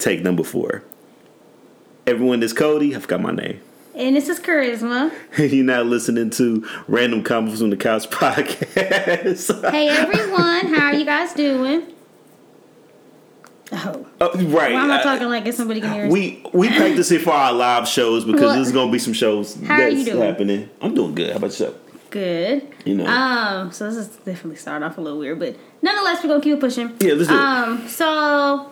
take number four. Everyone, this Cody. I forgot my name. And this is Charisma. You're not listening to Random Combos from the Couch podcast. hey everyone, how are you guys doing? Oh, Oh, right. why am I Uh, talking like if somebody can hear us? we we practice it for our live shows because Well, there's gonna be some shows how are that's you doing? happening. I'm doing good. How about yourself? Good. You know. Um, so this is definitely starting off a little weird, but nonetheless, we're gonna keep pushing. Yeah, let's do it. Um, so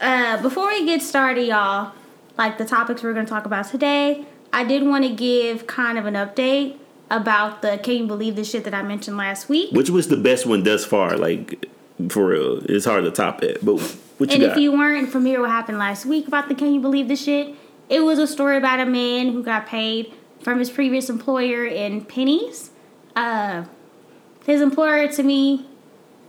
uh, before we get started, y'all, like the topics we're gonna talk about today, I did want to give kind of an update about the "Can you believe this shit" that I mentioned last week. Which was the best one thus far? Like for real, it's hard to top it. But what you And got? if you weren't familiar what happened last week about the "Can you believe this shit," it was a story about a man who got paid from his previous employer in pennies. Uh, his employer, to me,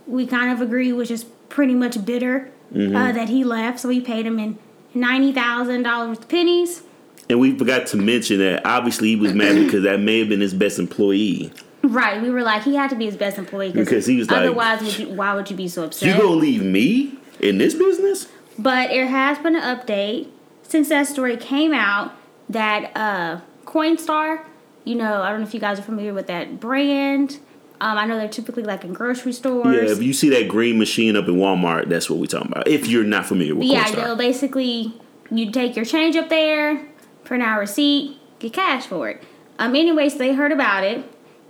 we kind of agree was just pretty much bitter Mm-hmm. uh, that he left, so we paid him in ninety thousand dollars pennies. and we forgot to mention that obviously he was mad because that may have been his best employee. Right, we were like, he had to be his best employee Because he was like- otherwise, would you, why would you be so upset? You gonna leave me in this business? But there has been an update since that story came out that uh, Coinstar, you know, I don't know if you guys are familiar with that brand. Um, I know they're typically like in grocery stores. Yeah, if you see that green machine up in Walmart, that's what we're talking about. If you're not familiar with yeah, they'll basically you take your change up there, print out a receipt, get cash for it. Um, anyways, they heard about it,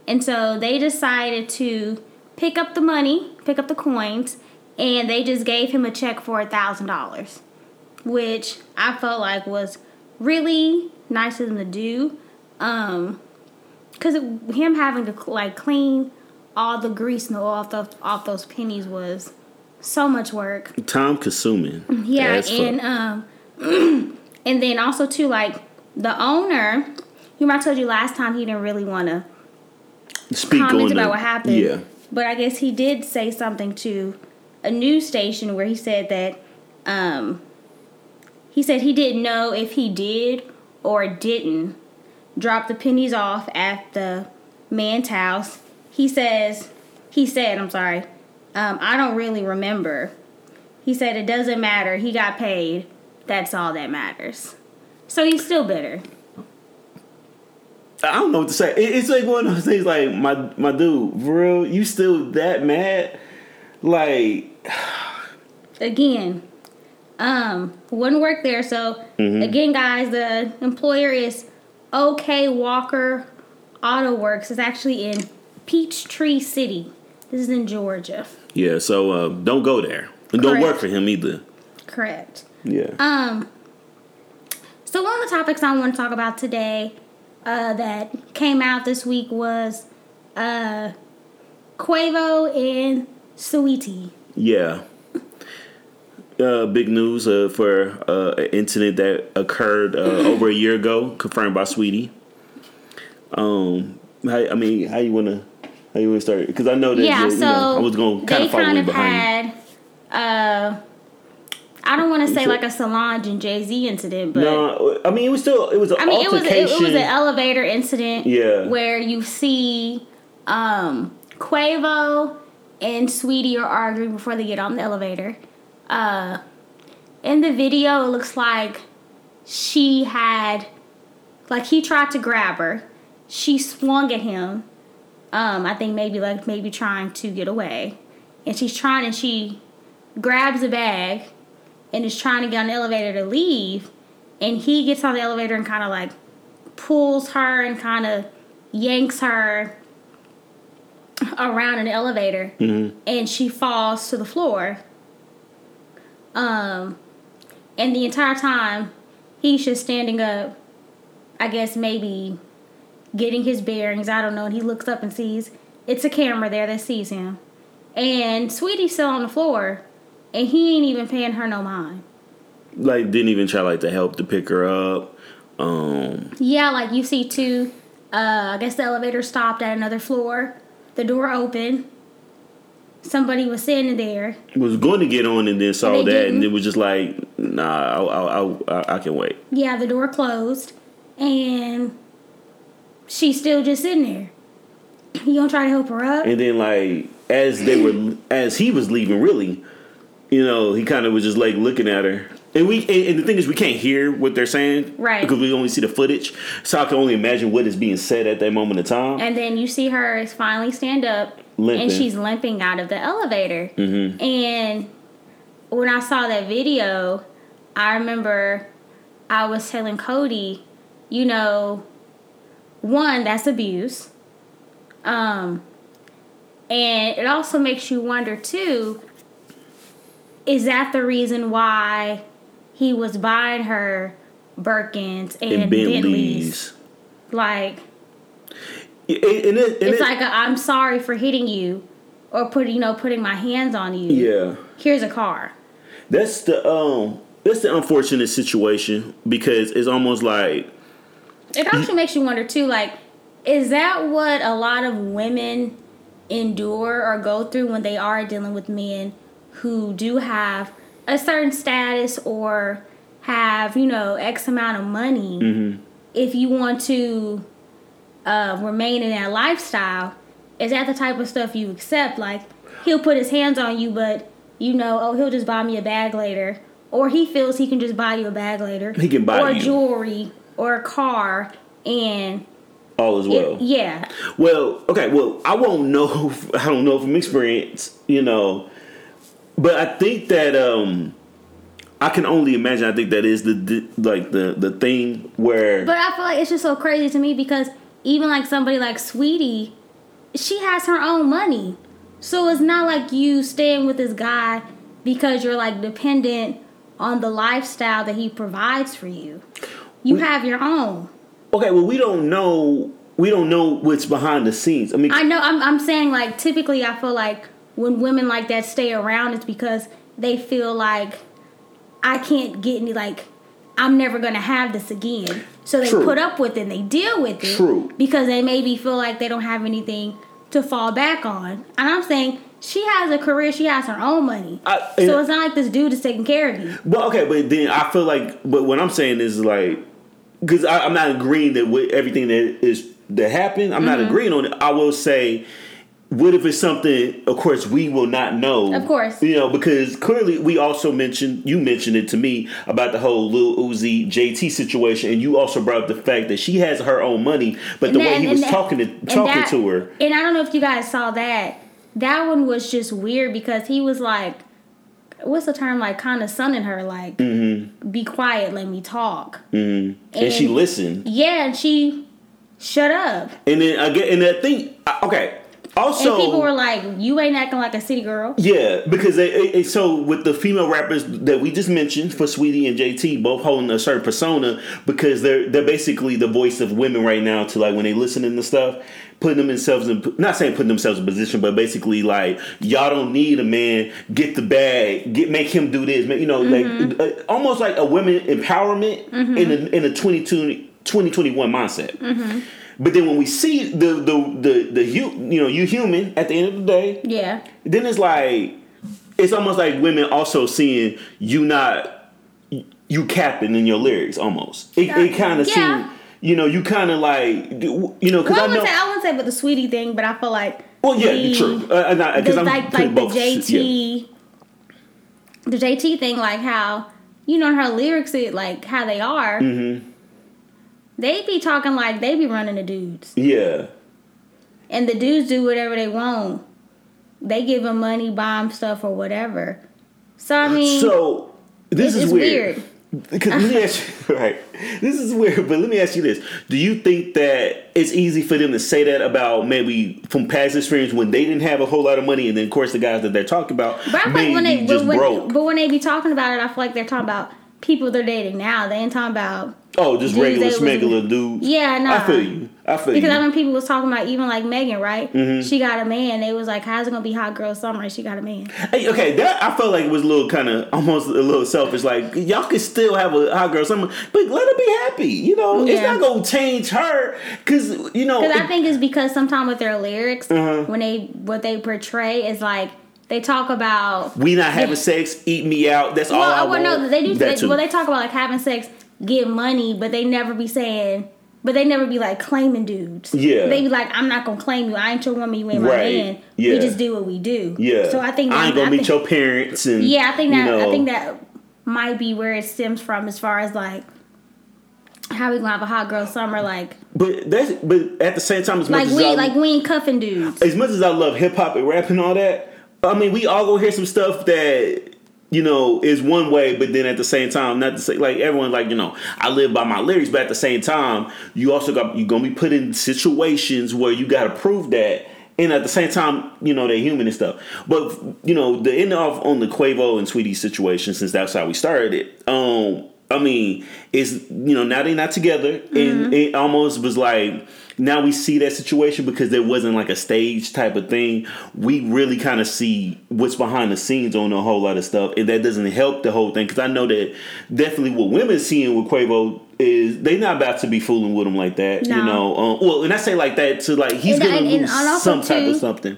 and so they decided to pick up the money, pick up the coins, and they just gave him a check for a thousand dollars, which I felt like was really nice of them to do, um, because him having to like clean all the grease and oil off those off those pennies was so much work. Time consuming. Yeah, and um, and then also too, like the owner. You might told you last time he didn't really want to speak comment about the- what happened. Yeah, But I guess he did say something to a news station where he said that um, he said he didn't know if he did or didn't drop the pennies off at the man's house. He says he said, I'm sorry, um, I don't really remember. He said it doesn't matter. He got paid. That's all that matters. So he's still bitter. I don't know what to say. It's like one of those things. Like my my dude, for real, you still that mad? Like again, um, wouldn't work there. So again, guys, the employer is OK Walker Auto Works. It's actually in Peachtree City. This is in Georgia. yeah. So uh, don't go there, and don't work for him either. Correct. Yeah. Um. So one of the topics I want to talk about today, uh, that came out this week was, uh, Quavo and Saweetie. Yeah. Uh, big news uh, for uh, an incident that occurred uh, over a year ago, confirmed by Saweetie. Um, how, I mean, how you wanna how you wanna start? Because I know that yeah, you so know, I was gonna kind they of follow kind you of behind. had. Uh, I don't want to say like a Solange and Jay Z incident, but No, I mean it was still it was an I mean it was it, it was an elevator incident. Yeah. where you see um, Quavo and Saweetie are arguing before they get on the elevator. Uh, in the video, it looks like she had like he tried to grab her. She swung at him. Um, I think maybe like maybe trying to get away, and she's trying and she grabs a bag and is trying to get on the elevator to leave, and he gets on the elevator and kind of like pulls her and kind of yanks her around an elevator, and she falls to the floor. Um, and the entire time, he's just standing up. I guess maybe getting his bearings. I don't know. And he looks up and sees it's a camera there that sees him, and Saweetie's still on the floor, and he ain't even paying her no mind. like didn't even try like to help to pick her up. Um, Yeah, like you see too. Uh, I guess the elevator stopped at another floor. The door opened. Somebody was standing there. was going to get on and then saw And that and didn't. it was just like nah, I, I, I, I can wait. Yeah, the door closed, and she's still just sitting there. You gonna try to help her up? And then like as they were as he was leaving, really, you know, he kind of was just like looking at her, And we and, and the thing is, we can't hear what they're saying, Right. Because we only see the footage, so I can only imagine what is being said at that moment in time. And then you see her finally stand up, Limping. and she's limping out of the elevator. Mm-hmm. And when I saw that video, I remember I was telling Cody, you know, one that's abuse, um, and it also makes you wonder too. Is that the reason why he was buying her Birkins and, and Bentleys? Bentleys. Like And, and it, it's it- like i I'm sorry for hitting you, or put you know putting my hands on you. yeah. Here's a car. That's the um that's the unfortunate situation because it's almost like It actually makes you wonder too. Like, is that what a lot of women endure or go through when they are dealing with men who do have a certain status or have you know X amount of money? Mm-hmm. If you want to uh, remain in that lifestyle, is that the type of stuff you accept? Like, he'll put his hands on you, but you know, oh, he'll just buy me a bag later, or he feels he can just buy you a bag later. He can buy or you. jewelry or a car, and all as well. it, yeah, Well, okay, well, I won't know. I don't know from experience, you know, but I think that um, I can only imagine. I think that is the, the like the the thing where But I feel like it's just so crazy to me because even like somebody like Saweetie, she has her own money. So it's not like you staying with this guy because you're like dependent on the lifestyle that he provides for you. You have your own. okay, well, we don't know. We don't know what's behind the scenes. I mean, I know I'm I'm saying like typically I feel like when women like that stay around it's because they feel like I can't get any like I'm never gonna have this again. So they True. put up with it and they deal with it. True. Because they maybe feel like they don't have anything to fall back on. And I'm saying she has a career, she has her own money. I- so it's not like this dude is taking care of you. Well, okay, but then I feel like, but what I'm saying is like, because I'm not agreeing that with everything that is that happened, I'm not Mm-hmm. agreeing on it. I will say, what if it's something? Of course, we will not know. Of course. you know, because clearly we also mentioned you mentioned it to me about the whole Lil Uzi JT situation, and you also brought up the fact that she has her own money, but the And way he was that- talking to talking that- to her. And I don't know if you guys saw that. That one was just weird because he was like, what's the term? Like, kind of sunning her, like, be quiet, let me talk. Mm-hmm. And, she listened, Yeah, and she shut up. and then I get, and I thing okay. Also, and people were like, you ain't acting like a city girl. Yeah, because they, it- so with the female rappers that we just mentioned for Saweetie and JT, both holding a certain persona because they're they're basically the voice of women right now. To like when they listening to stuff, putting themselves in not saying putting themselves in position, but basically like y'all don't need a man. Get the bag. Get make him do this. Make, you know, like mm-hmm. uh, almost like a women empowerment mm-hmm. in a in a 22 2021 mindset. Mm-hmm. But then when we see the the the the you you know you human at the end of the day, Yeah. then it's like it's almost like women also seeing you not you capping in your lyrics almost. It, it kind of Yeah. seems you know you kind of like you know because Well, I I know say I wouldn't say with the Saweetie thing, but I feel like well yeah the- true because the, I'm like like the both yeah. JT, the JT thing, like how you know her lyrics, it like how they are. Mm-hmm. They be talking like they be running the dudes, yeah and the dudes do whatever they want. They give them money, buy 'em stuff, or whatever. So I mean, so this is weird. weird. Because let me ask you, right? This is weird, but let me ask you this: Do you think that it's easy for them to say that about maybe from past experience when they didn't have a whole lot of money, and then of course the guys that they're talking about but I feel maybe like when they just when, broke? but when they be talking about it, I feel like they're talking about people they're dating now. They ain't talking about Oh, just regular smegular dudes. Yeah, nah. I feel you. I feel you. Because you. I remember people was talking about even like Megan, right? Mm-hmm. She got a man. They was like, "How's it gonna be hot girl summer?" And she got a man. Hey, okay, that I felt like it was a little kind of almost a little selfish. Like y'all can still have a hot girl summer, but let her be happy. You know, it's not gonna change her because you know. Because I think it's because sometimes with their lyrics, Uh-huh. when they what they portray is like they talk about. we not having sex, eat me out. That's all Well, I I well, want. no, they do. That They, well, they talk about like having sex, get money, but they never be saying. But they never be like claiming dudes. Yeah. They be like, I'm not gonna claim you. I ain't your woman. You ain't my man. Yeah. We just do what we do. yeah. So I think I ain't gonna meet think- your parents and Yeah, I think you that. know, I think that might be where it stems from as far as like how we gonna have a hot girl summer like But that's but at the same time, as like much as we I, like we ain't cuffing dudes. as much as I love hip hop and rap and all that, I mean, we all go hear some stuff that you know is one way, but then at the same time, not to say like everyone like you know I live by my lyrics, but at the same time, you also got you're gonna be put in situations where you got to prove that. And at the same time, you know they're human and stuff. But you know the end off on the Quavo and Saweetie situation, since that's how we started it. Um, I mean, it's you know now they're not together, and it almost was like now we see that situation because there wasn't like a stage type of thing. We really kind of see what's behind the scenes on a whole lot of stuff, and that doesn't help the whole thing. Because I know that definitely what women seeing with Quavo is they're not about to be fooling with him like that. You know, um, well, and I say like that to like he's And- gonna and- and lose some type of something.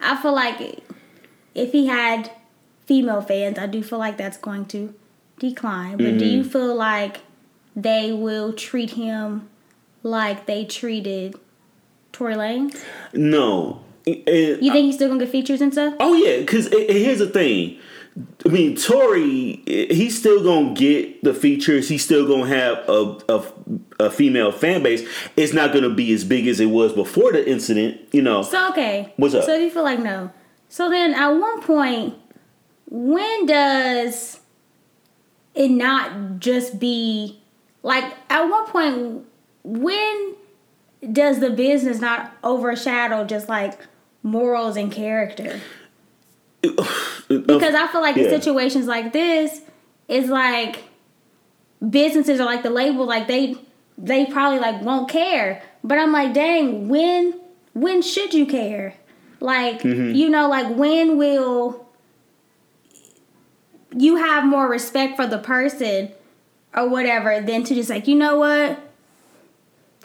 I feel like if he had female fans, I do feel like that's going to decline. But do Mm-hmm. you feel like they will treat him like they treated Tory Lanez? No. And- You think he's still gonna get features and stuff? Oh yeah, because here's the thing. I mean, Tory, he's still gonna get the features. He's still gonna have a, a, a female fan base. It's not gonna be as big as it was before the incident. You know. So okay. What's up? So you feel like no. So then at one point, when does it not just be like at one point when does the business not overshadow just like morals and character? Because I feel like in situations like this, it's like businesses are like the label, like they they probably like won't care. But I'm like, dang, when when should you care? Like Mm-hmm. you know, like when will you have more respect for the person or whatever than to just like, you know what?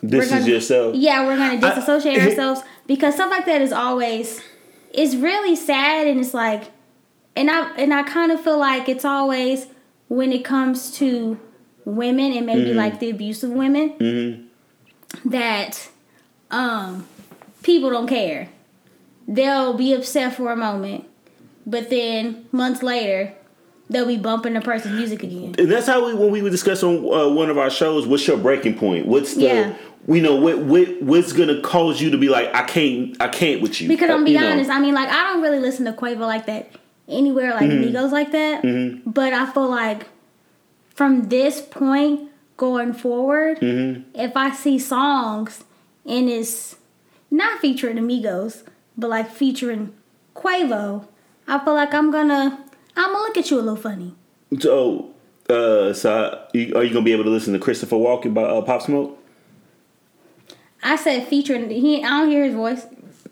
This is gonna- yourself. Yeah, we're gonna I- disassociate ourselves because stuff like that is always it's really sad and it's like and I and I kind of feel like it's always when it comes to women and maybe like the abuse of women that um people don't care. They'll be upset for a moment, but then months later they'll be bumping the person's music again. And that's how we when we would discuss on uh, one of our shows. What's your breaking point? What's the Yeah. we know what what what's gonna cause you to be like I can't I can't with you Because Uh, I'm be you know. honest, I mean, like I don't really listen to Quavo like that anywhere, like Mm-hmm. Migos like that. But I feel like from this point going forward, Mm-hmm. if I see songs and it's not featuring Amigos, but like featuring Quavo, I feel like I'm gonna I'm gonna look at you a little funny. So, uh, so you- are you gonna be able to listen to Christopher Walking by uh, Pop Smoke? I said featuring he I don't hear his voice.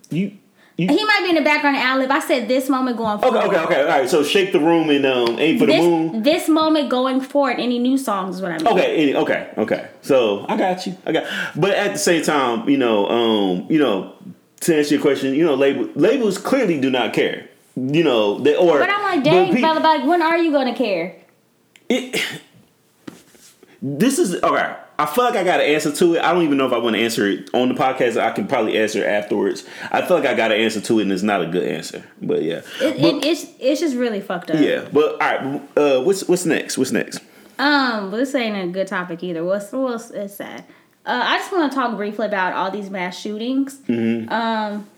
You, you. He might be in the background of ad I said this moment going forward. Okay, okay, okay. All right. So, shake the room and um, aim for the This, moon. this moment going forward, any new songs is what I mean. Okay, any- okay, okay. So I got you. I got. But at the same time, you know, um, you know, to answer your question, you know, label, labels clearly do not care. You know, they or. But I'm like, dang, pe- like, when are you gonna care? it, this is all right. I feel like I got an answer to it. I don't even know if I want to answer it on the podcast. I can probably answer afterwards. I feel like I got an answer to it, and it's not a good answer. But yeah, It, But- it, it's it's just really fucked up. yeah. But all right, uh, what's what's next? What's next? Um, but this ain't a good topic either. What's what's it's sad. Uh, I just want to talk briefly about all these mass shootings. Mm-hmm. Um,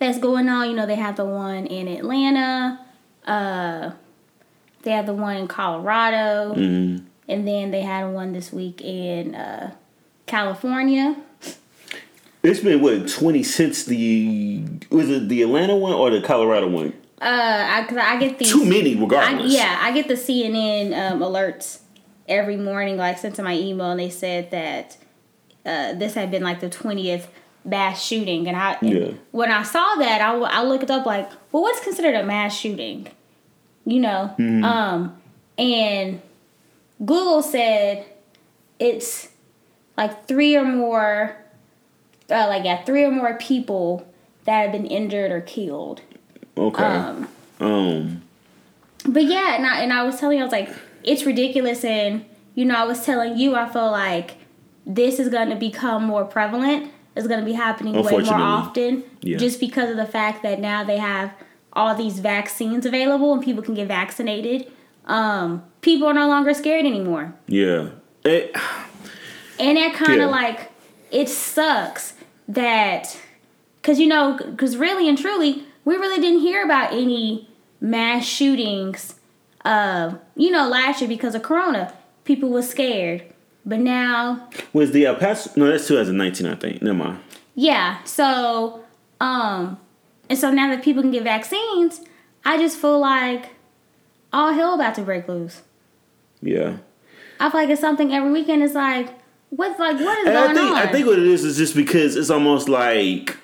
that's going on. You know, they have the one in Atlanta. Uh, they have the one in Colorado, Mm-hmm. and then they had one this week in uh, California. It's been what twenty since the was it the Atlanta one or the Colorado one? Uh, I, cause I get these Too many, I, regardless. yeah, I get the CNN um, alerts every morning, like sent to my email, and they said that uh, this had been like the twentieth mass shooting, and I Yeah. when I saw that, I, I looked up like, well, what's considered a mass shooting? You know, Mm-hmm. um, and Google said it's like three or more, uh, like yeah, three or more people that have been injured or killed. Okay. Um, um. but yeah, and I and I was telling you, I was like, it's ridiculous, and you know, I was telling you, I feel like this is going to become more prevalent. It's going to be happening way more often, Yeah. just because of the fact that now they have all these vaccines available and people can get vaccinated. um, people are no longer scared anymore. Yeah. It, And that kind Yeah. of like, it sucks that, because you know, because really and truly, we really didn't hear about any mass shootings, uh, you know, last year because of Corona. People were scared. But now, was the El Paso? No, that's 2019, I think. Never mind. yeah, so, um, and so now that people can get vaccines, I just feel like all hell about to break loose. Yeah. I feel like it's something every weekend. It's like, what's like, what is And going I think on? I think what it is is just because it's almost like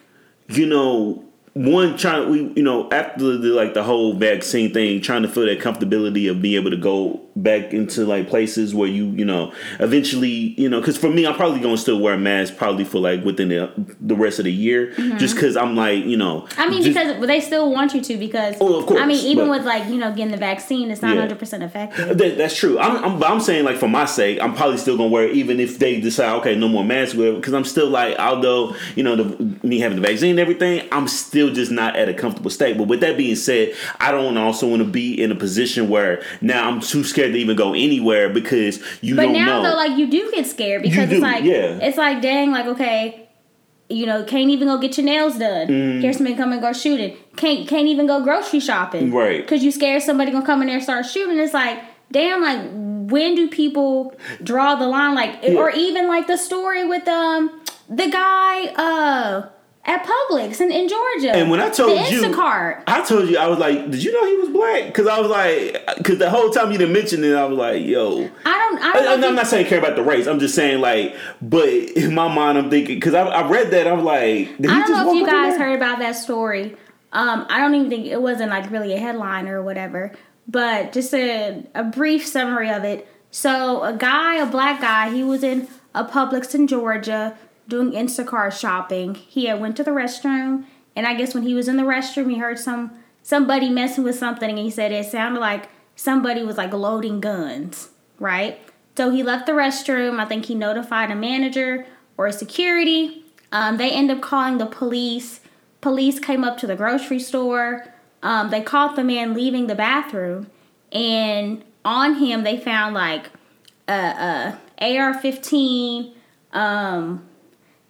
you know one trying we you know after the like the whole vaccine thing trying to feel that comfortability of being able to go back into like places where you you know eventually you know because for me I'm probably gonna still wear a mask probably for like within the the rest of the year just because I'm like you know Mm-hmm. I mean, just- because they still want you to because. Oh, of course, I mean, even but- with like you know getting the vaccine, it's not Yeah. hundred percent effective. That, that's true. I'm, I'm, I'm saying like for my sake, I'm probably still gonna wear it even if they decide okay, no more masks, because I'm still like, although you know the, me having the vaccine and everything, I'm still just not at a comfortable state. But with that being said, I don't also want to be in a position where now I'm too scared to even go anywhere because you But don't now know. though, like you do get scared because do, it's like yeah. it's like dang, like okay, you know, can't even go get your nails done. Mm. Here's somebody come and go shooting. Can't can't even go grocery shopping. Right. Because you scared somebody gonna come in there and start shooting. It's like damn, like when do people draw the line? Like Yeah. or even like the story with um the guy uh at Publix in, in Georgia. And when I told the you- Instacart. I told you I was like, did you know he was black? Because I was like, because the whole time you didn't mention it, I was like, yo. I don't. I don't I, am not saying care about the race. I'm just saying like, but in my mind, I'm thinking because I, I read that I'm like, did he I don't know if you guys heard about that story. Um, I don't even think it wasn't like really a headline or whatever, but just a, a brief summary of it. So a guy, a black guy, he was in a Publix in Georgia doing Instacart shopping. He had went to the restroom, and I guess when he was in the restroom, he heard some somebody messing with something, and he said it sounded like somebody was like loading guns, right? So he left the restroom. I think he notified a manager or security. Um, they end up calling the police. Police came up to the grocery store. Um, they caught the man leaving the bathroom, and on him they found like a, a AR-15, um,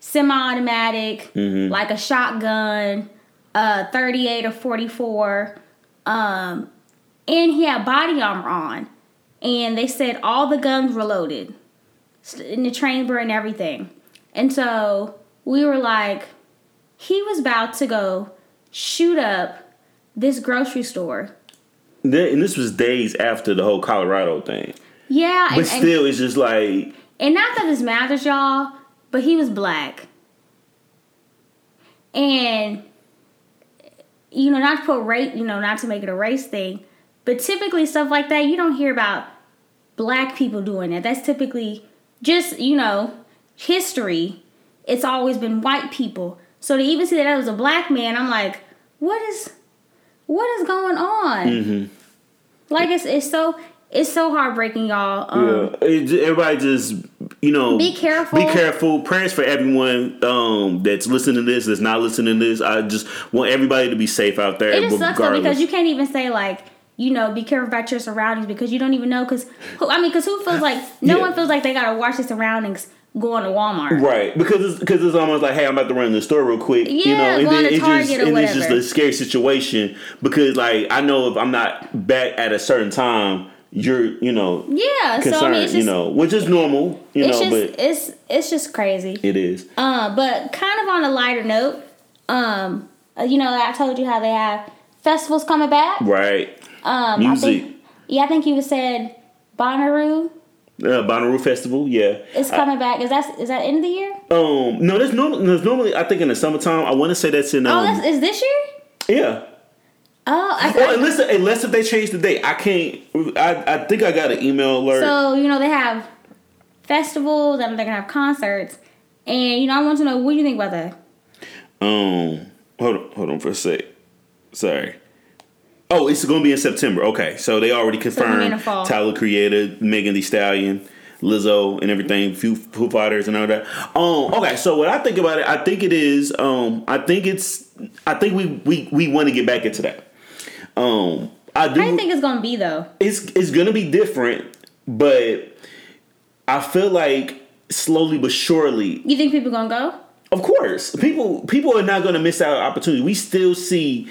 semi-automatic, like a shotgun, uh, 38 or 44, um, and he had body armor on. And they said all the guns were loaded in the chamber and everything. And so we were like, he was about to go shoot up this grocery store. And this was days after the whole Colorado thing, Yeah, but and, and, still, it's just like, and not that this matters, y'all, but he was black. And you know, not to put race, you know, not to make it a race thing, but typically stuff like that, you don't hear about black people doing that. That's typically just, you know, history. It's always been white people. So to even see that that was a black man, I'm like, what is what is going on? Mm-hmm. Like it's it's so it's so heartbreaking, y'all. Um, yeah, it, everybody just you know Be careful. Be careful. Prayers for everyone um, that's listening to this, that's not listening to this. I just want everybody to be safe out there. It just sucks because you can't even say like you know be careful about your surroundings because you don't even know because who, I mean because who feels like no Yeah. one feels like they gotta watch their surroundings going to Walmart. Right, because it's, because it's almost like, hey, I'm about to run to the store real quick, you Yeah, know, and then it just and it's just a scary situation because like I know if I'm not back at a certain time, you're you know Yeah, concerned, so I mean it's you know, which is normal, you it's know, just but it's it's just crazy. it is. Uh, but kind of on a lighter note, um, uh, you know I told you how they have festivals coming back. Right, Um, I Music. think yeah, I think you said Bonnaroo uh, Bonnaroo Festival, yeah. is I- coming back. Is that is that end of the year? um, no, there's normally there's normally I think in the summertime. I want to say that's in Oh, um, that's is this year? yeah. Oh, I, Well, I, unless unless if they change the date, I can't. I I think I got an email alert. So you know they have festivals and they're gonna have concerts, and you know I want to know what do you think about that? Um, hold on, hold on for a sec. Sorry. Oh, it's going to be in September. Okay, so they already it's gonna be in confirmed fall. Tyler Creator, Megan Thee Stallion, Lizzo, and everything, few Foo Fighters and all that. Um, okay, so what I think about it, I think it is. Um, I think it's. I think we we we want to get back into that. Um, I do. How do you think it's gonna be though? it's it's gonna be different, but I feel like slowly but surely, You think people gonna go? of course, people people are not gonna miss out on opportunity. We still see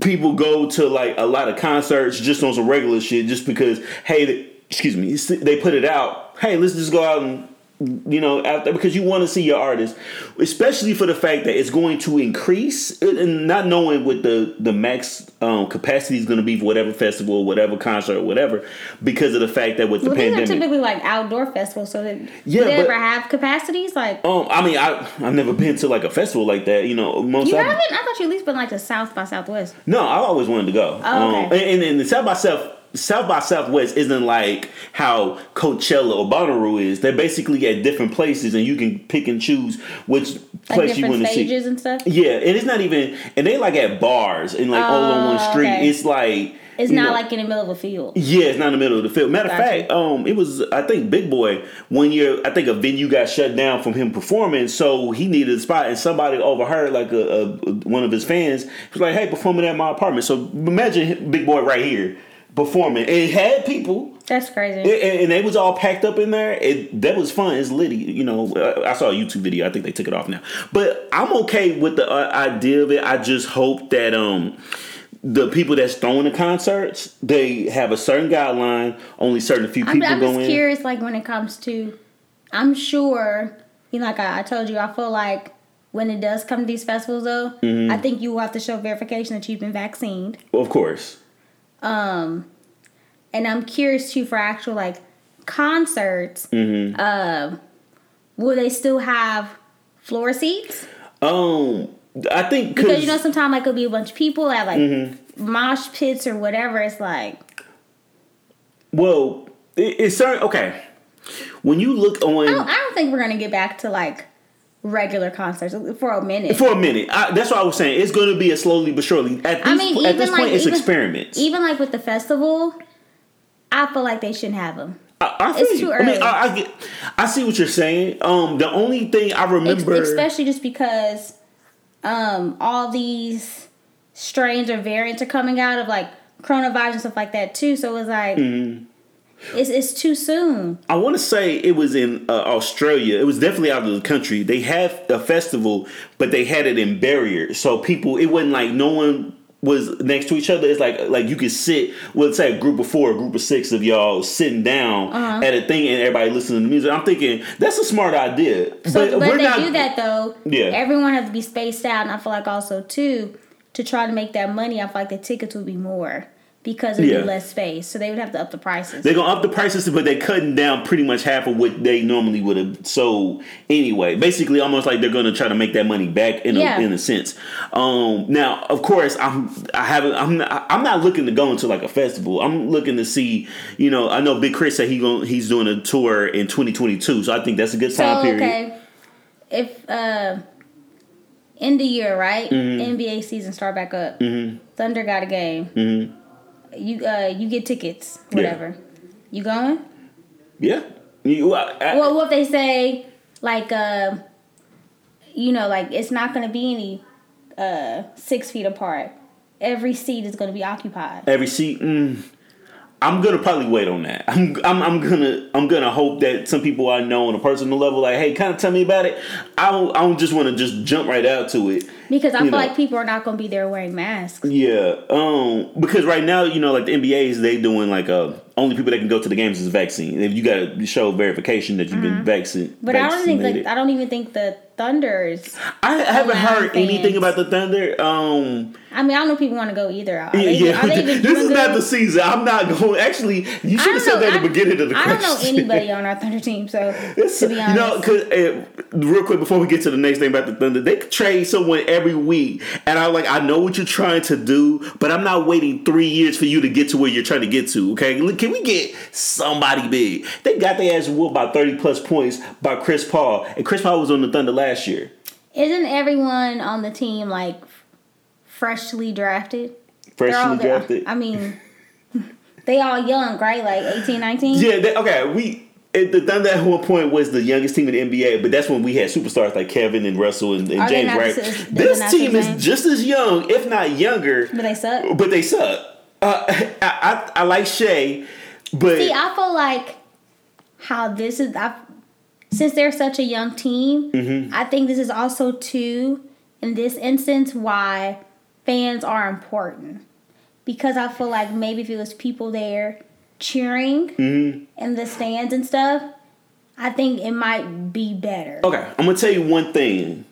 people go to like a lot of concerts just on some regular shit, just because hey, excuse me, they put it out. Hey, let's just go out and you know out there because you want to see your artist, especially for the fact that it's going to increase and not knowing what the the max um, capacity is going to be for whatever festival, whatever concert, whatever, because of the fact that with the Well, these are pandemic. typically like outdoor festivals, so that Yeah, they but- ever have capacities? Like Um, I mean, I I've never been to like a festival like that. You know, most you I- haven't? I thought you at least been like to South by Southwest. No, I always wanted to go. Oh, okay. um, and, and, and the South by South South by Southwest isn't like how Coachella or Bonnaroo is. They're basically at different places, and you can pick and choose which Like place you want to see. stages and stuff. Yeah, and it's not even, and they like at bars and like all on one street. okay. It's like It's not know- like in the middle of a field. yeah, it's not in the middle of the field. Matter of Gotcha. fact, um, it was I think Big Boi one year. I think a venue got shut down from him performing, so he needed a spot, and somebody overheard like a, a one of his fans was like, "Hey, performing at my apartment." So imagine Big Boi right here performing, and it had people. That's crazy. And, and they was all packed up in there. It that was fun. It's litty. You know, I I saw a YouTube video. I think they took it off now. But I'm okay with the uh, idea of it. I just hope that um the people that's throwing the concerts they have a certain guideline. Only certain few I'm, people I'm go just in. curious, like when it comes to, I'm sure, you know, like I, I told you, I feel like when it does come to these festivals, though, Mm-hmm. I think you will have to show verification that you've been vaccinated. Of course. Um, and I'm curious too for actual like concerts. Mm-hmm. Um, will they still have floor seats? Um, I think Because you know, sometimes like it'll be a bunch of people at like Mm-hmm. mosh pits or whatever. It's like well, it, it's certain. Okay, when you look on. I don't, I don't think we're gonna get back to like regular concerts for a minute. for a minute, I, that's what I was saying. It's going to be a slowly but surely. At this, I mean, at this point, like- it's even- experiments. Even like with the festival, I feel like they shouldn't have them. I, I It's you. too I mean, early. I, I get, I see what you're saying. Um, the only thing I Ex- remember, especially just because um all these strains or variants are coming out of like coronavirus and stuff like that too. So it's like Mm-hmm. It's it's too soon. I want to say it was in uh, Australia. It was definitely out of the country. They had a festival, but they had it in barriers, so people. It wasn't like no one was next to each other. It's like like you could sit. Well, let's say a group of four, a group of six of y'all sitting down Uh-huh. at a thing, and everybody listening to music. I'm thinking that's a smart idea. So but, if they do that though, Yeah. everyone has to be spaced out, and I feel like also too to try to make that money. I feel like the tickets would be more because it'd Yeah. be less space, so they would have to up the prices. They're gonna up the prices, but they're cutting down pretty much half of what they normally would have sold anyway. Basically, almost like they're gonna try to make that money back in a, in a sense. Um, now, of course, I'm I haven't I'm not, I'm not looking to go into like a festival. I'm looking to see. You know, I know Big Chris said he going he's doing a tour in 2022, so I think that's a good time So period. okay, if uh, end of year right, Mm-hmm. NBA season start back up. Thunder got a game. You uh, you get tickets, Mm-hmm. Yeah. whatever. You going? Yeah. You, I, I- Well, what if they say like uh, you know, like it's not going to be any uh six feet apart. Every seat is going to be occupied. every seat. Mm, I'm gonna probably wait on that. I'm, I'm I'm gonna I'm gonna hope that some people I know on a personal level, like, hey, kind of tell me about it. I don't I don't just want to just jump right out to it. Because I feel know. like people are not going to be there wearing masks. Yeah, um, because right now, you know, like the NBA is they doing like uh, only people that can go to the games is vaccine. If you got to show verification that you've been vaccinated. Mm-hmm. But I don't think like I don't even think the Thunders. I haven't heard anything about the Thunder. Um, I mean, I don't know if people want to go either. Are yeah, they, yeah. are they this is not the season. I'm not going. Actually, you should have said know. that at the beginning of the I question. don't know anybody on our Thunder team, so It's- to be honest, You know, because uh, real quick before we get to the next thing about the Thunder, they trade someone every week, and I'm like, I know what you're trying to do, but I'm not waiting three years for you to get to where you're trying to get to. Okay, Look, can we get somebody big? They got their ass whooped by 30 plus points by Chris Paul, and Chris Paul was on the Thunder last year. isn't everyone on the team like freshly drafted? Freshly drafted. I mean, they all young, right? Like 18, 19? Yeah, they, okay. We it, the Thunder at one point was the youngest team in the NBA, but that's when we had superstars like Kevin and Russell and, and James. Right? This team is just as young, if not younger, But they suck. but they suck. Uh, I, I I like Shai, but See, I feel like how this is. I, since they're such a young team, Mm-hmm. I think this is also too in this instance why fans are important because I feel like maybe if it was people there cheering Mm-hmm. in the stands and stuff, I think it might be better. Okay, I'm gonna tell you one thing,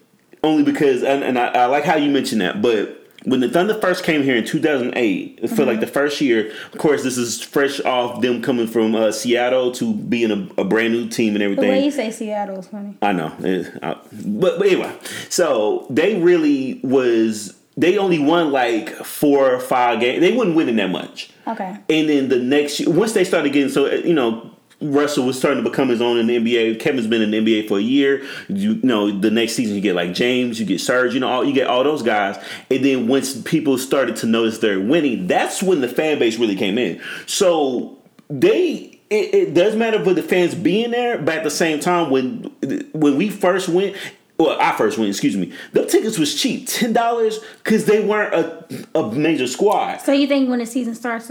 only because, and, and I, I like how you mentioned that, but when the Thunder first came here in 2008, for Mm-hmm. like the first year, of course, this is fresh off them coming from uh, Seattle to being a, a brand new team and everything. The way you say Seattle is funny. I know, eh, I- but, but anyway, so they really was. They only won like four or five games. They wasn't winning that much. Okay. And then the next year, once they started getting so you know, Russell was starting to become his own in the NBA. Kevin's been in the NBA for a year. You, know, the next season you get like James, you get Serge, you know, all, you get all those guys. And then once people started to notice they're winning, that's when the fan base really came in. So they. It, it does matter for the fans being there, but at the same time, when when we first went, well, I first went, excuse me, the tickets was cheap, ten dollars, because they weren't a, a major squad. So you think when the season starts,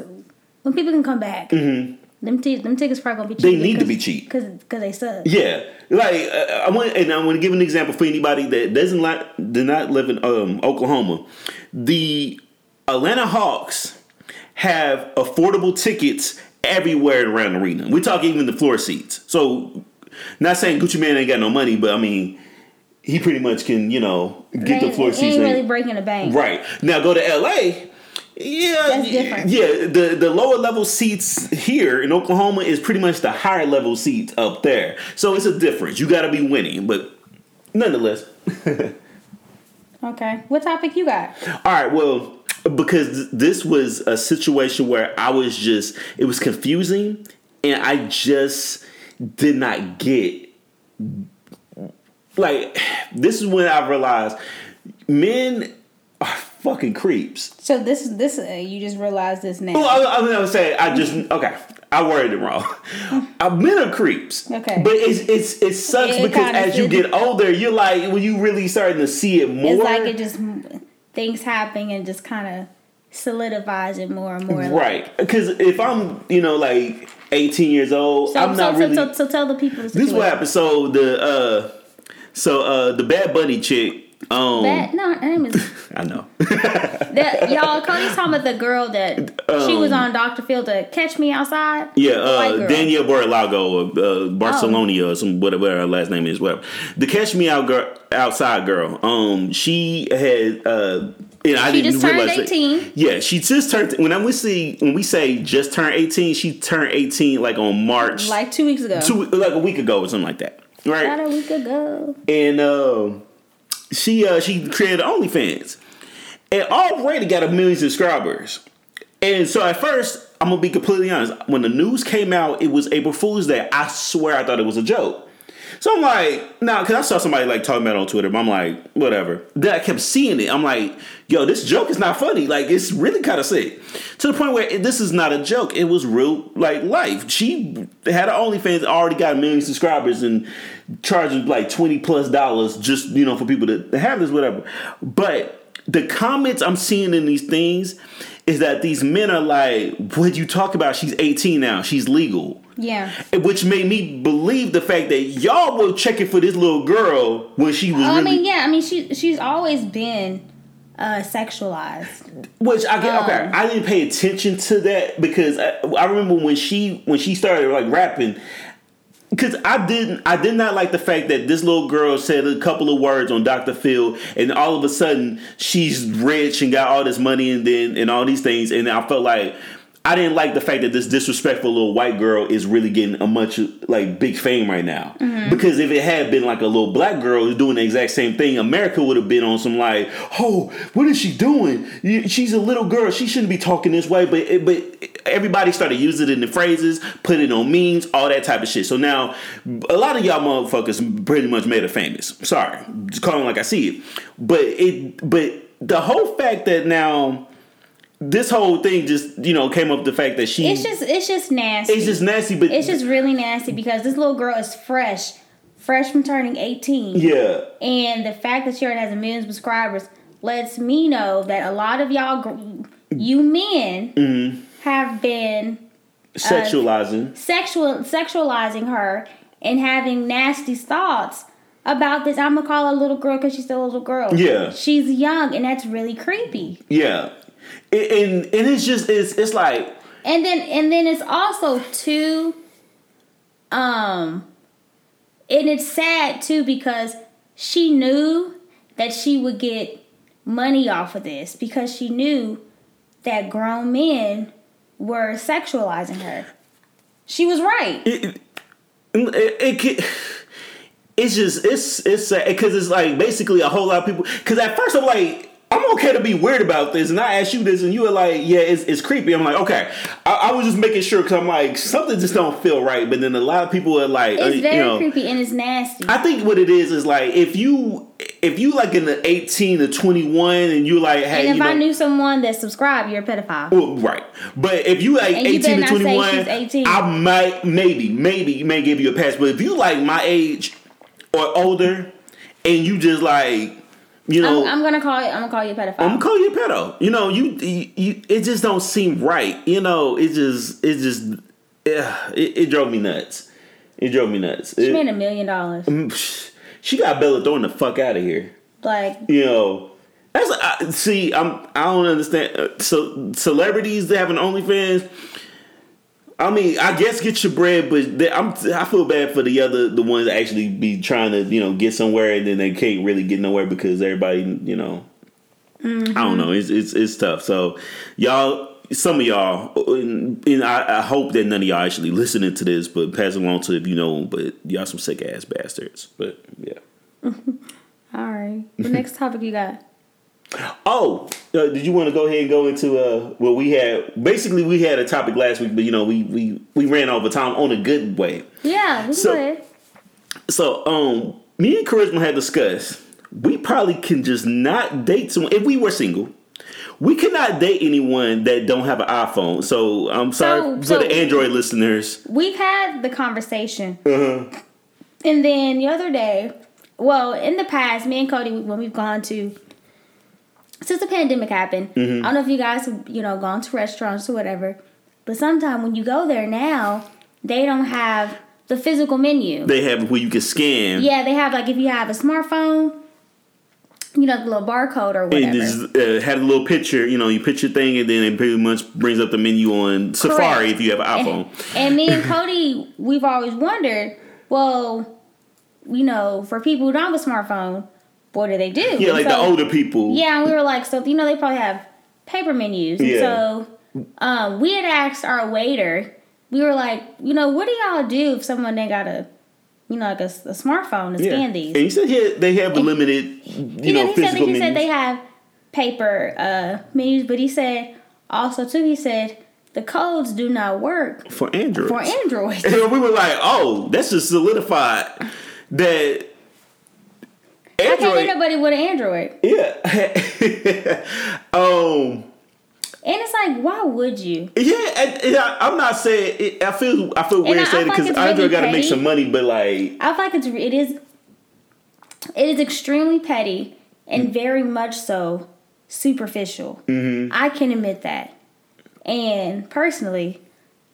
when people can come back, mm-hmm. Them, t- them tickets probably gonna be cheap. They need to be cheap. because because they suck. Yeah, like uh, I want, and I want to give an example for anybody that doesn't like, do not live in um, Oklahoma. The Atlanta Hawks have affordable tickets everywhere around the arena. We talk even the floor seats. So, not saying Gucci Mane ain't got no money, but I mean, he pretty much can, you know, get They the floor ain't, seats. ain't and- really breaking the bank. Right now, go to LA. Yeah, That's different. Yeah, the the lower level seats here in Oklahoma is pretty much the higher level seats up there. So it's a difference. You got to be winning, but nonetheless. Okay. What topic you got? All right, well, because this was a situation where I was just it was confusing and I just did not get like this is when I realized men fucking creeps. So this this. Uh, you just realized this now. Well, I, I I would say I just okay. I worded it wrong. Uh, men are creeps. Okay. but it's it's it sucks It because as you get older, you're like when you really starting to see it more. it's like it just things happening and just kind of solidifies it more and more. right? Because if I'm you know like 18 years old, So, I'm so, not so, really. so, so tell the people. This is what happened. So the uh, so uh, the Bad Bunny chick. Um, That, no, her name is I know. that, y'all. Cody's talking about the girl that she was on Dr. Phil to catch me outside. Um, Yeah, uh. Danielle Borlago, uh, Oh. Barcelona, or some whatever her last name is. Whatever. The Catch Me Out girl, outside girl. Um, she had. Uh, and I She didn't just turned realize it. 18. Yeah, she just turned. When I we see when we say just turned eighteen, she turned eighteen like on March, Like two weeks ago. two like a week ago or something like that, right? About a week ago. and um, she uh, she created OnlyFans, and already got a million subscribers. And so at first, I'm gonna be completely honest. When the news came out, it was April Fool's Day. I swear I thought it was a joke. So I'm like, nah, because I saw somebody like talking about it on Twitter. But I'm like, whatever. Then I kept seeing it. I'm like, yo, this joke is not funny. Like, it's really kind of sick. To the point where it- this is not a joke. It was real, like life. She had her OnlyFans, already got a million subscribers, and charging like twenty plus dollars just you know for people to have this, whatever. But the comments I'm seeing in these things is that these men are like, "What you talk about? She's 18 now. She's legal." Yeah. which made me believe the fact that y'all were checking for this little girl when she was I really. mean, yeah. I mean, she she's always been uh sexualized. Which I get. okay, Um, I didn't pay attention to that because I, I remember when she when she started like rapping. Because I didn't, I did not like the fact that this little girl said a couple of words on Dr. Phil, and all of a sudden she's rich and got all this money, and then and all these things, and I felt like I didn't like the fact that this disrespectful little white girl is really getting a much like big fame right now. Mm-hmm. Because if it had been like a little black girl who's doing the exact same thing, America would have been on some like, oh, what is she doing? She's a little girl. She shouldn't be talking this way. But but everybody started using it in the phrases, put it on memes, all that type of shit. So now a lot of y'all motherfuckers pretty much made her famous. Sorry, just calling like I see it. But it but the whole fact that now this whole thing just you know came up the fact that she It's just it's just nasty. it's just nasty, but It's just really nasty because this little girl is fresh, fresh from turning 18. yeah, And the fact that she already has a million subscribers lets me know that a lot of y'all you men Mm-hmm. have been Sexualizing. sexual sexualizing her and having nasty thoughts about this. I'm gonna call her a little girl because she's still a little girl. Yeah. she's young, and that's really creepy. yeah. And, and and it's just it's it's like And then and then it's also too um and it's sad too because she knew that she would get money off of this because she knew that grown men were sexualizing her. She was right. it, it, it, it's just it's it's because it's like basically a whole lot of people. Because at first I'm like. I'm okay to be weird about this, and I asked you this, and you were like, "Yeah, it's, it's creepy." I'm like, "Okay." I, I was just making sure because I'm like, something just don't feel right. But then a lot of people are like, uh, It's very you know, creepy and it's nasty. I think what it is is like if you if you like in the 18 to 21, and you like, hey, and if you know, I knew someone that subscribed, you're a pedophile. well, right. But if you like And 18 better to not say 21, she's 18. I might, maybe, maybe, you may give you a pass. But if you like my age or older, and you just like, you know, I'm, I'm gonna call you. I'm gonna call you a pedophile. I'm gonna call you a pedo. You know, you, you, you it just don't seem right. You know, it just, it just, yeah, it, it drove me nuts. It drove me nuts. she It- made a million dollars. Mm, she got Bella Thorne the fuck out of here. Like You know, that's I, see. I'm. I don't understand. Uh, So celebrities that have an OnlyFans. I mean, I guess get your bread, but they, I'm. I feel bad for the other, the ones that actually be trying to, you know, get somewhere and then they can't really get nowhere because everybody, you know, I don't mm-hmm. know. It's it's it's tough. So y'all, some of y'all, and, and I, I hope that none of y'all actually listening to this, but pass it along to if you know. But y'all some sick ass bastards. But yeah. All right. The next topic you got? Oh, uh, did you want to go ahead and go into uh well we had basically we had a topic last week, but you know we we we ran over time on a good way. Yeah, So- So um, me and Charisma had discussed we probably can just not date someone if we were single. We cannot date anyone that don't have an iPhone. So I'm sorry So- for so- the Android listeners. We've had the conversation, Uh-huh. and then the other day, well, in the past, me and Cody, when we've gone to since the pandemic happened, Mm-hmm. I don't know if you guys have you know gone to restaurants or whatever, but sometimes when you go there now, they don't have the physical menu. They have where you can scan. yeah, they have like if you have a smartphone, you know, the little barcode or whatever. just uh, had a little picture, you know, you picture thing, and then it pretty much brings up the menu on Safari Correct. if you have an iPhone. And, and me and Cody, we've always wondered, well, you know, for people who don't have a smartphone, what do they do? Yeah, And like the older people. Yeah, and we were like, so you know, they probably have paper menus. Yeah. so um, we had asked our waiter, we were like, you know, what do y'all do if someone they got a, you know, like a, a smartphone to Yeah. scan these? And he said yeah, they have a limited, you You know, he said, physical he said they have paper uh, menus, but he said also too, he said the codes do not work for Android. for Android. And we were like, oh, that's just solidified that I can't get Android. nobody with an Android. Yeah. um. And it's like, why would you? Yeah, and, and I, I'm not saying. It, I feel. I feel weird I- I saying it feel like because Android really got to make some money, but like, I feel like it's it is it is extremely petty and very much so superficial. Mm-hmm. I can admit that, and personally,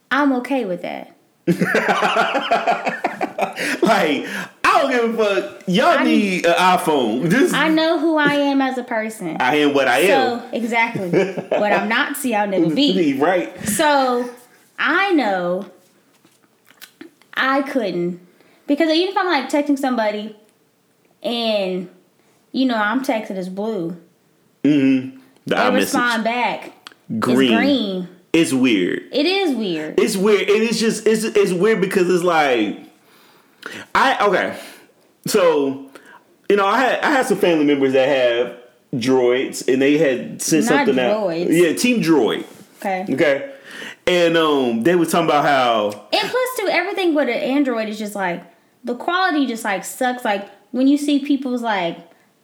I'm okay with that. like I don't give a fuck. Y'all I- need an iPhone. Just I know who I am as a person. I am what I am. Exactly what I'm not, see, I'll never be. right. So I know I couldn't because even if I'm like texting somebody and you know I'm texting as blue, Mm-hmm. The they respond back. green. It's green. It's weird. It is weird. It's weird. And it's just it's it's weird because it's like I okay. So you know, I had I had some family members that have droids and they had sent Not something droids. out. Yeah, Team Droid. Okay. Okay. And um they were talking about how And plus, too, everything with an Android is just like the quality just like sucks. Like when you see people's like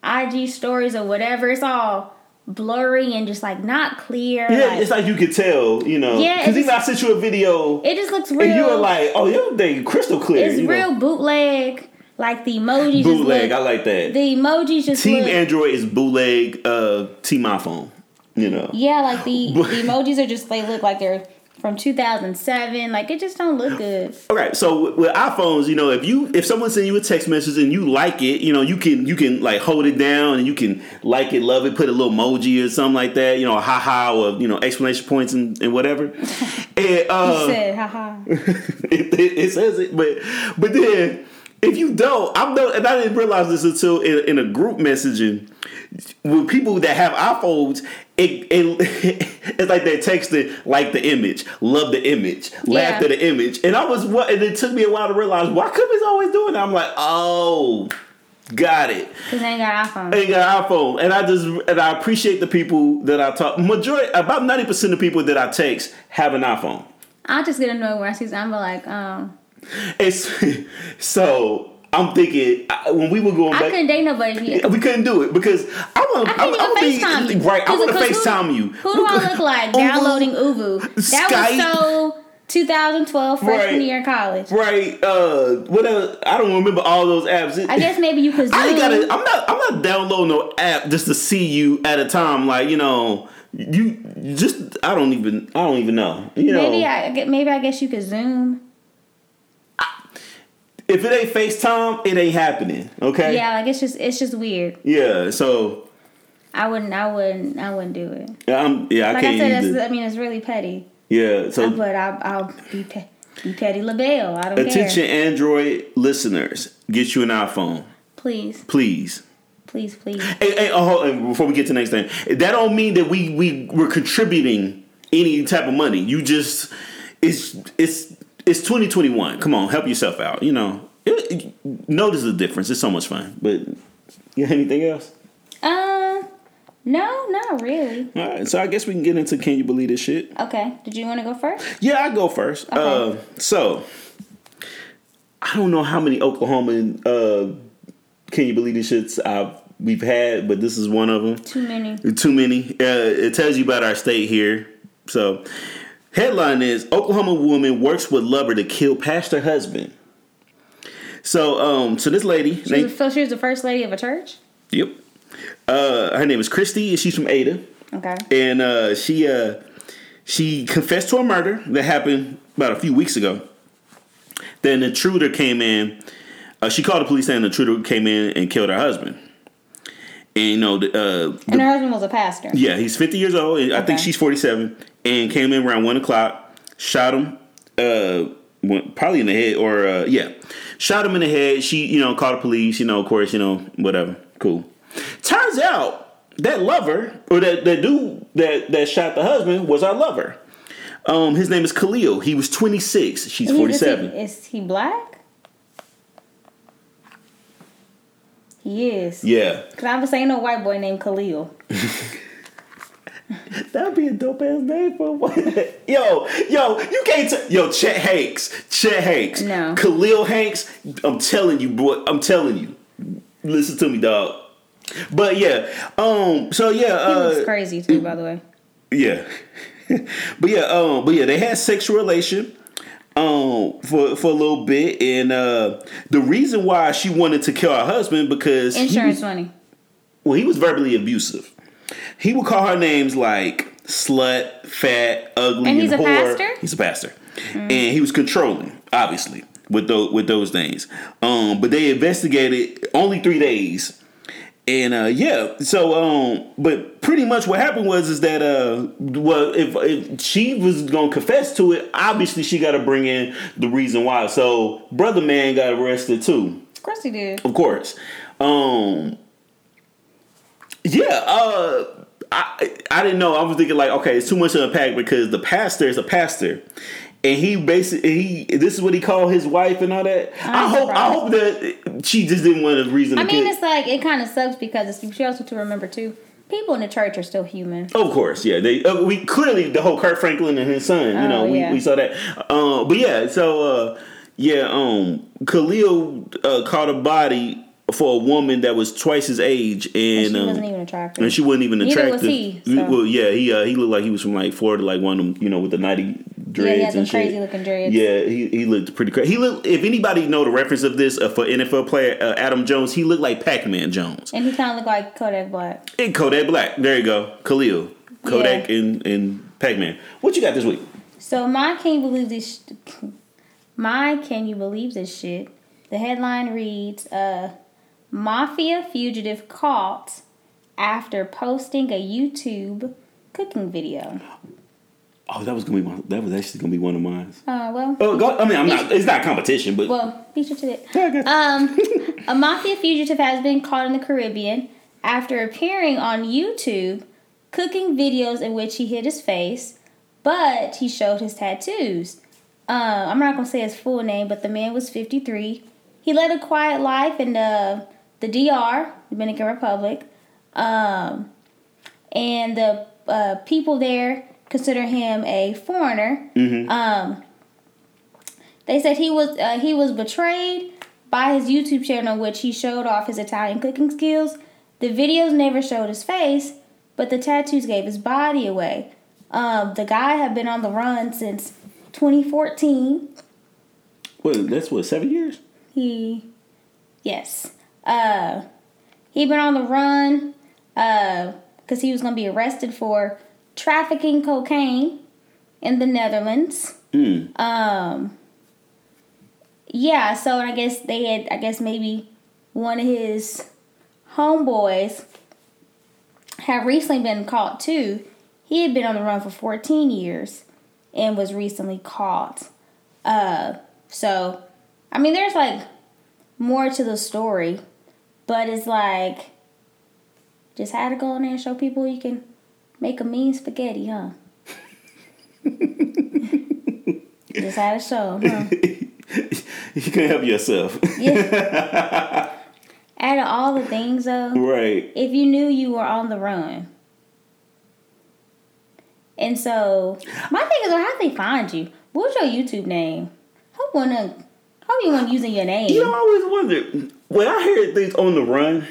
IG stories or whatever, it's all blurry and just like not clear. yeah, like, it's like you could tell, you know. Yeah, Because even I sent you a video it just looks real. and you were like, oh, your thing crystal clear. it's real know. bootleg. Like the emojis bootleg. just I like that. the emojis just Team look. Android is bootleg uh Team iPhone. You know. Yeah, like the, the emojis are just they look like they're from 2007. Like it just don't look good. All right, so with, iPhones, you know, if you if someone send you a text message and you like it, you know, you can you can like hold it down and you can like it, love it, put a little emoji or something like that, you know, a ha ha or you know explanation points and, and whatever. and uh, You said, haha. it, it, it says it, but but then if you don't, I'm no, and I didn't realize this until in, in a group messaging with people that have iPhones. It, it it's like they're texting like the image, love the image, laugh Yeah. at the image, and I was what, and it took me a while to realize why Cubby's always doing that. I'm like, oh, got it. Because they ain't got iPhone. Ain't got iPhone, and I just and I appreciate the people that I talk. Majority, about ninety percent of people that I text have an iPhone. I just get annoyed when I see something. Like, um, It's so I'm thinking when we were going I back, couldn't date nobody yet. we couldn't do it because I want I to. couldn't even FaceTime be, you. right. I want to FaceTime you. Who do I look like ooVoo, downloading ooVoo? That Skype. was so 2012 freshman Right. year in college. Right. Uh. What else? I don't remember all those apps. It- I guess maybe you could zoom. I gotta. I'm not. I'm not downloading no app just to see you at a time. Like you know, you you just. I don't even. I don't even know. You know. maybe I maybe I guess you could zoom. If it ain't FaceTime, it ain't happening. Okay. Yeah, like it's just it's just weird. Yeah. So. I wouldn't I wouldn't I wouldn't do it. Yeah, I'm, yeah, I Like can't I said. I mean it's really petty. Yeah, so uh, But I'll, I'll be pe- be petty LaBelle. I don't care. attention care. Android listeners, get you an iPhone, Please, please. please, please. Hey, hey, oh, hold on, before we get to the next thing, that don't mean that we we we're contributing any type of money. You just it's it's it's 2021. Come on, help yourself out. You know, it, it- notice the difference. It's so much fun. But you anything else? Um, no, not really. All right, so I guess we can get into can you believe this shit? Okay, did you want to go first? Yeah, I go first. Uh, so I don't know how many Oklahoma uh, can you believe this shits I've we've had, but this is one of them. Too many. Too many. Uh, it tells you about our state here. So headline is Oklahoma woman works with lover to kill pastor husband. So um, so this lady, She was, so she was the first lady of a church. yep, uh, her name is Christy, and she's from Ada Okay. and uh, she uh, she confessed to a murder that happened about a few weeks ago. Then the intruder came in. Uh, she called the police, and the intruder came in and killed her husband. And you know, the, uh, And her husband was a pastor. yeah, he's fifty years old. and I think she's forty-seven, and came in around one o'clock, shot him. Uh, probably in the head, or uh, yeah, shot him in the head. She, you know, called the police. You know, of course, you know, whatever. Cool. Turns out that lover or that that dude that that shot the husband was our lover. Um, his name is Khalil. He was twenty-six. She's forty-seven. Is he, is he black? He is. Yeah, Cause I was saying a white boy named Khalil. that'd be a dope ass name for one. yo, yo, you can't. T- yo, Chet Hanks, Chet Hanks, No. Khalil Hanks. I'm telling you, boy. I'm telling you. Listen to me, dog. But yeah, um. So yeah, He uh, looks crazy too, by the way. Yeah. but yeah, um, but yeah, they had sexual relation um for for a little bit and uh the reason why she wanted to kill her husband because Insurance was, money. well he was verbally abusive. He would call her names like slut, fat, ugly, And he's a whore. pastor? He's a pastor, and he was controlling, obviously, with those with those things. Um, but they investigated only three days, and uh, yeah. So, um, but pretty much what happened was is that uh, well, if, if she was gonna confess to it, obviously she got to bring in the reason why. So, brother man got arrested too Of course he did. of course. Um, yeah, uh, I I didn't know. I was thinking like, okay, it's too much to unpack because the pastor is a pastor, and he basically he this is what he called his wife and all that. i I'm hope I hope that she just didn't want a reason. I mean, kill. it's like it kind of sucks because it's, you also to remember too. People in the church are still human. Of course, yeah. They uh, we clearly the whole Kirk Franklin and his son. You know, Oh, we, yeah. we saw that. Uh, but yeah, so uh, yeah, um, Khalil uh, caught a body for a woman that was twice his age, and, And she um, wasn't even attractive. and she wasn't even attractive. was he, so. Well, yeah, he uh, he looked like he was from like Florida, like one of them, you know, with the ninety dreads yeah, he had them and shit. crazy looking dreads. Yeah, he, he looked pretty crazy. He looked. If anybody know the reference of this uh, for NFL player uh, Adam Jones, he looked like Pac Man Jones. And he kind of looked like Kodak Black. And Kodak Black. There you go, Khalil. Kodak and and Pac Man. What you got this week? So my can you believe this? sh- My can you believe this shit? The headline reads: uh, "Mafia fugitive caught after posting a YouTube cooking video." Oh, that was gonna be my, that was actually gonna be one of mine. Uh, well, Oh, go, I mean, I'm not. It's not competition, but well, beat you to it. Yeah, I got you. Um, a mafia fugitive has been caught in the Caribbean after appearing on YouTube cooking videos in which he hid his face, but he showed his tattoos. Uh, I'm not gonna say his full name, but the man was 53. He led a quiet life and the the DR, Dominican Republic, um, and the uh, people there consider him a foreigner. Um, they said he was uh, he was betrayed by his YouTube channel, which he showed off his Italian cooking skills. The videos never showed his face, but the tattoos gave his body away. Um, the guy had been on the run since 2014. what? That's what seven years. He, yes, uh, he been on the run because he was gonna be arrested for trafficking cocaine in the Netherlands. Hmm. Um, yeah, so I guess they had, I guess maybe one of his homeboys had recently been caught too. He had been on the run for 14 years and was recently caught. Uh, so, I mean, there's like more to the story, but it's like just had to go in there and show people you can make a mean spaghetti, huh? just had to show, huh? you can't help yourself, Yeah. Out of all the things, though, right? if you knew you were on the run, and so my thing is, how they find you? What's your YouTube name? Hope one of, hope you weren't using your name. You know, I always wondered when I hear things on the run.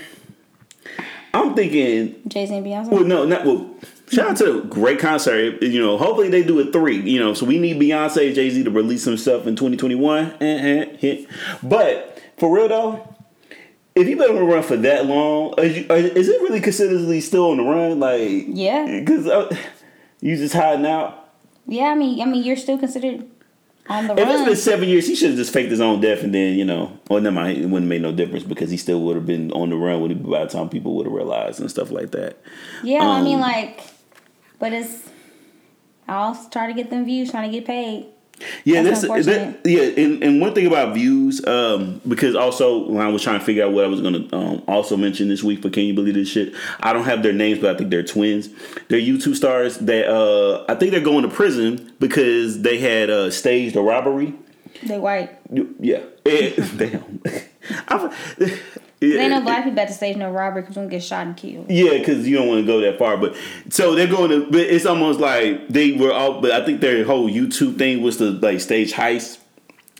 I'm thinking, Jay Z and Beyonce. well, no, not well. Shout out to great concert. You know, hopefully they do a three. You know, so we need Beyonce, Jay Z to release some stuff in 2021. Eh, eh, hit. But for real though, if you've been on the run for that long, is, you, is it really consideredly still on the run? Like, Yeah. because uh, you just hiding out. Yeah, I mean, I mean, you're still considered on the If it's been seven years, he should have just faked his own death and then, you know, well, never mind, it wouldn't have made no difference because he still would have been on the run when by the time people would have realized and stuff like that. yeah, I mean, um, like, but it's. I'll try to get them views, trying to get paid. Yeah, That's that's, that, yeah, and, and one thing about views, um, because also when I was trying to figure out what I was gonna um, also mention this week, but can you believe this shit? I don't have their names, but I think they're twins. They're YouTube stars that uh, I think they're going to prison because they had uh, staged a robbery. They white. Yeah, And- damn. I, They know black people at the stage no robbery because we get shot and killed. Yeah, because you don't want to go that far. But so they're going to. But it's almost like they were all. But I think their whole YouTube thing was to like stage heist.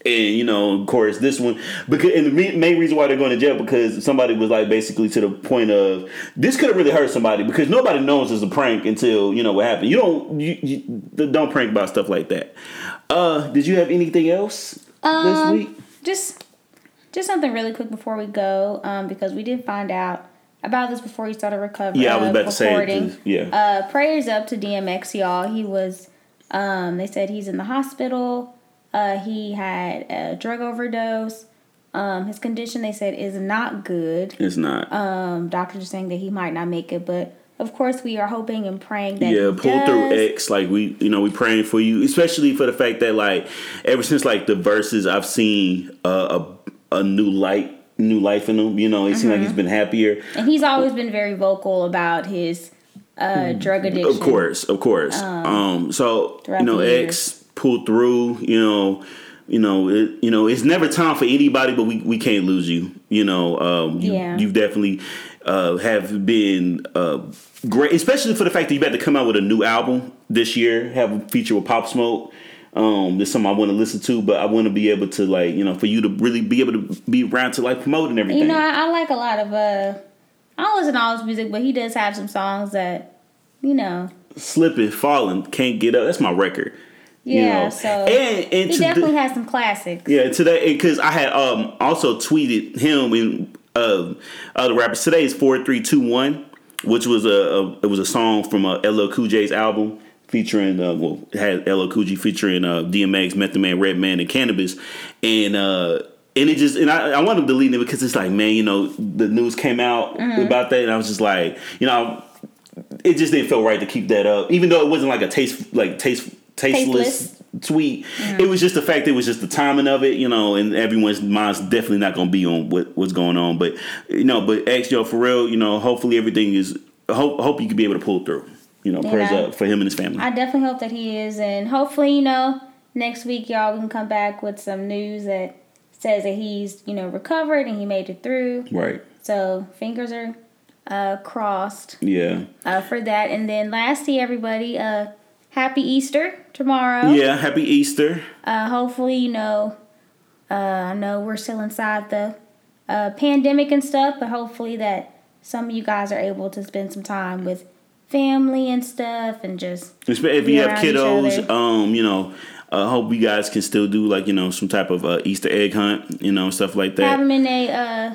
And you know, of course, this one because and the main reason why they're going to jail because somebody was like basically to the point of this could have really hurt somebody because nobody knows it's a prank until you know what happened. You don't you, you don't prank about stuff like that. Uh, did you have anything else this Um, week? Just, just something really quick before we go, um, because we did find out about this before he started recovering. Yeah, I was about to say, recording. yeah. Uh, prayers up to DMX, y'all. He was, um, they said he's in the hospital. Uh, he had a drug overdose. Um, his condition, they said, is not good. It's not. Um, doctors are saying that he might not make it, but of course, we are hoping and praying that yeah pull through x like we you know we praying for you especially for the fact that like ever since like the Verzuz i've seen uh, a, new light new life in him you know it seems like he's Mm-hmm. been happier And he's always been very vocal about his uh, drug addiction. of course of course um so you know x pulled through you know you know it, you know it's never time for anybody but we, we can't lose you you know um you, Yeah. you've definitely uh have been uh great especially for the fact that you had to come out with a new album this year have a feature with pop smoke um there's something i want to listen to but i want to be able to like you know for you to really be able to be around to like promote and everything You know, I, I like a lot of uh I don't listen to all his music, but he does have some songs that, you know, slipping falling can't get up that's my record you yeah. know. So and and he to the- definitely has some classics. Yeah, today because I had um also tweeted him and uh other rappers. Today is four three two one. which was a, a it was a song from a LL Cool J's album featuring uh, well had LL Cool featuring uh, DMX, Method Man, Redman, and Canibus, and uh, and it just and I, I wanted to delete it because it's like man, you know, the news came out about that, and I was just like, you know, it just didn't feel right to keep that up, even though it wasn't like a taste like taste tasteless. Tasteless. Tweet. It was just the fact. It was just the timing of it, you know, and everyone's mind's definitely not going to be on what what's going on. But you know, but yo for real, you know, hopefully everything is. Hope hope you can be able to pull through. You know, prayers up for him and his family. I definitely hope that he is, and hopefully, you know, next week y'all can come back with some news that says that he's, you know, recovered and he made it through. right. So fingers are uh, crossed Yeah. uh, for that. And then lastly, everybody, uh, happy Easter tomorrow. Yeah. Happy Easter. Uh, hopefully, you know, uh, I know we're still inside the uh, pandemic and stuff, but hopefully that some of you guys are able to spend some time with family and stuff and just If you have kiddos, um, you know, I hope you guys can still do like you know some type of uh, Easter egg hunt, you know, stuff like that. have them in a uh,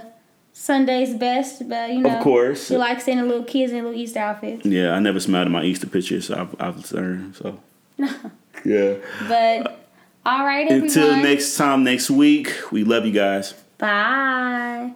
Sunday's best, but you know, Of course. you like seeing the little kids in little Easter outfits. Yeah, I never smiled at my Easter pictures. So I've, I've learned. So yeah. But all right, everyone. Until next time next week, we love you guys. Bye.